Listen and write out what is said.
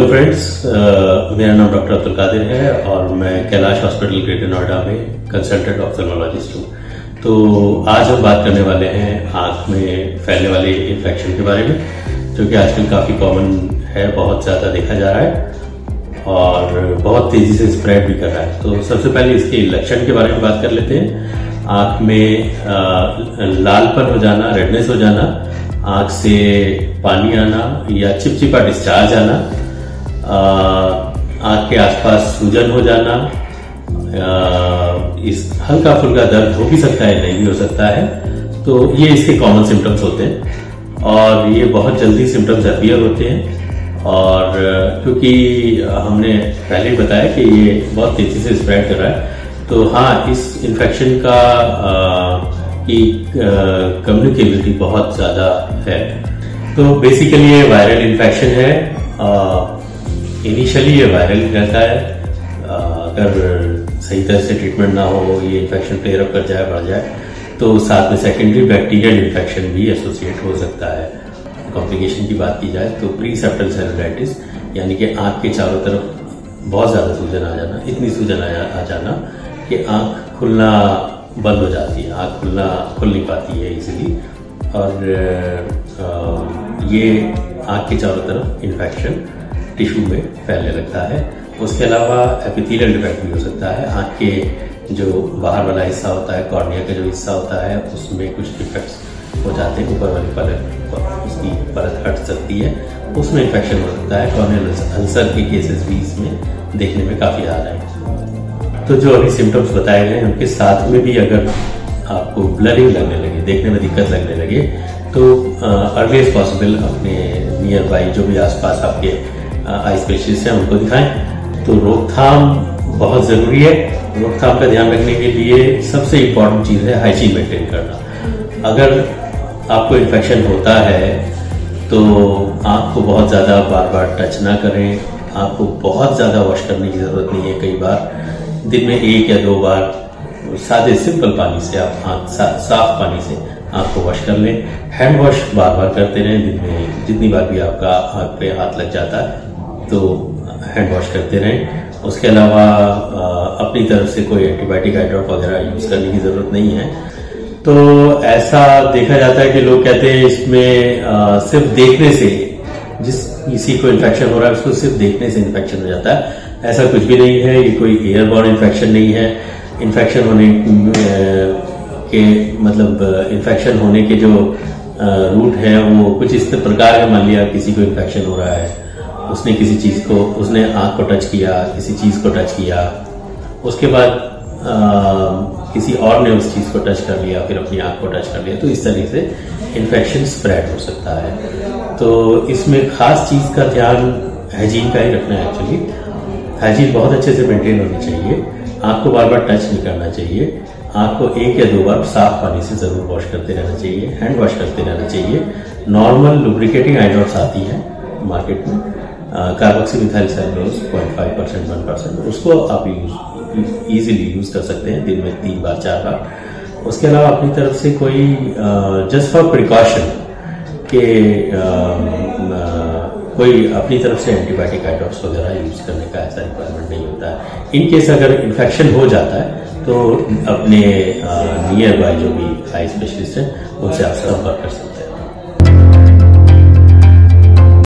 Hello friends मेरा नाम doctor Abdul Qadir है और मैं कैलाश हॉस्पिटल ग्रेटर नोएडा में कंसल्टेंट ऑप्थेल्मोलॉजिस्ट हूँ। तो आज हम बात करने वाले हैं आँख में फैलने वाले इन्फेक्शन के बारे में, जो कि आजकल काफ़ी कॉमन है, बहुत ज़्यादा देखा जा रहा है और बहुत तेज़ी से स्प्रेड भी कर रहा है। तो सबसे पहले इसके लक्षण के बारे में बात कर लेते हैं। आँख में लालपन हो जाना रेडनेस हो जाना, आँख से पानी आना या चिपचिपा डिस्चार्ज आना आँख के आसपास सूजन हो जाना इस हल्का फुल्का दर्द हो भी सकता है, नहीं भी हो सकता है। तो ये इसके कॉमन सिम्टम्स होते हैं और ये बहुत जल्दी सिम्टम्स अपियर होते हैं। और, क्योंकि हमने पहले ही बताया कि ये बहुत तेज़ी से स्प्रेड कर रहा है। तो हाँ इस इन्फेक्शन का की कम्युनिकेबिलिटी बहुत ज़्यादा है। तो बेसिकली ये वायरल इन्फेक्शन है इनिशियली ये वायरल रहता है। अगर सही तरह से ट्रीटमेंट ना हो, ये इन्फेक्शन प्लेयर अप कर जाए, बढ़ जाए तो साथ में सेकेंडरी बैक्टीरियल इन्फेक्शन भी एसोसिएट हो सकता है। कॉम्प्लिकेशन की बात की जाए तो प्री सेप्टल सेलुलाइटिस यानी कि आँख के चारों तरफ़ बहुत ज़्यादा सूजन आ जाना, इतनी सूजन आ जाना कि आँख खुलना बंद हो जाती है, आँख खुलना, खुल नहीं पाती है इजीली और ये आँख के चारों तरफ़ इन्फेक्शन टिश्यू में फैलने लगता है। उसके अलावा एपिथेलियल डिफेक्ट भी हो सकता है। आँख के जो बाहर वाला हिस्सा होता है, कॉर्निया का जो हिस्सा होता है, उसमें कुछ डिफेक्ट्स हो जाते हैं। ऊपर वाली परत उसकी परत हट सकती है। उसमें इन्फेक्शन हो सकता है। कॉर्नियल अल्सर के केसेस भी इसमें देखने में काफ़ी आ रहे हैं। तो जो अभी सिम्टम्स बताए गए हैं, उनके साथ में भी अगर आपको ब्लरिंग लगने लगे, देखने में दिक्कत लगने लगे तो अर्लीस्ट पॉसिबल अपने नियर बाई जो भी आसपास आपके आई स्पेशलिस्ट हैं उनको दिखाएँ। तो रोकथाम बहुत ज़रूरी है। रोकथाम का ध्यान रखने के लिए सबसे इंपॉर्टेंट चीज़ है हाइजीन मेंटेन करना। अगर आपको इन्फेक्शन होता है तो आपको बहुत ज़्यादा बार बार टच ना करें। आपको बहुत ज़्यादा वॉश करने की ज़रूरत नहीं है कई बार। दिन में एक या दो बार, सादे सिंपल पानी से आप हाथ साफ़ पानी से आँख को वॉश कर लें। हैंड वॉश बार बार करते रहें दिन में जितनी बार भी आपका हाथ पे हाथ लग जाता है तो हैंड वॉश करते रहें। उसके अलावा अपनी तरफ़ से कोई एंटीबायोटिक हाइड्रॉप वगैरह यूज़ करने की ज़रूरत नहीं है। तो ऐसा देखा जाता है कि लोग कहते हैं इसमें आ, सिर्फ़ देखने से जिस किसी को इन्फेक्शन हो रहा है उसको सिर्फ़ देखने से इन्फेक्शन हो जाता है। ऐसा कुछ भी नहीं है ये कोई एयरबॉर्न इन्फेक्शन नहीं है। इन्फेक्शन होने के मतलब इन्फेक्शन होने के जो रूट है, वो कुछ इस प्रकार का मान लिया किसी को इन्फेक्शन हो रहा है, उसने किसी चीज़ को, उसने आँख को टच किया, किसी चीज़ को टच किया, उसके बाद किसी और ने उस चीज़ को टच कर लिया, फिर अपनी आँख को टच कर लिया तो इस तरीके से इन्फेक्शन स्प्रेड हो सकता है। तो इसमें खास चीज़ का ध्यान हाइजीन का ही रखना है एक्चुअली हाइजीन बहुत अच्छे से मेंटेन होनी चाहिए। आँख को बार बार टच नहीं करना चाहिए। आँख को एक या दो बार साफ़ पानी से ज़रूर वॉश करते रहना चाहिए हैंड वॉश करते रहना चाहिए। नॉर्मल लुब्रिकेटिंग आईड्रॉप्स आती है मार्केट में। Carboxy methyl cellulose point five percent one percent उसको आप यूज़ ईजिली यूज़ कर सकते हैं, दिन में तीन बार, चार बार। उसके अलावा अपनी तरफ़ से कोई जस्ट फॉर प्रिकॉशन के कोई अपनी तरफ़ से एंटीबायोटिक आइटम्स वगैरह यूज़ करने का ऐसा रिक्वायरमेंट नहीं होता। है इन केस अगर इन्फेक्शन हो जाता है तो अपने नियर बाय जो भी आई स्पेशलिस्ट हैं, उनसे आप संपर्क कर सकते हैं।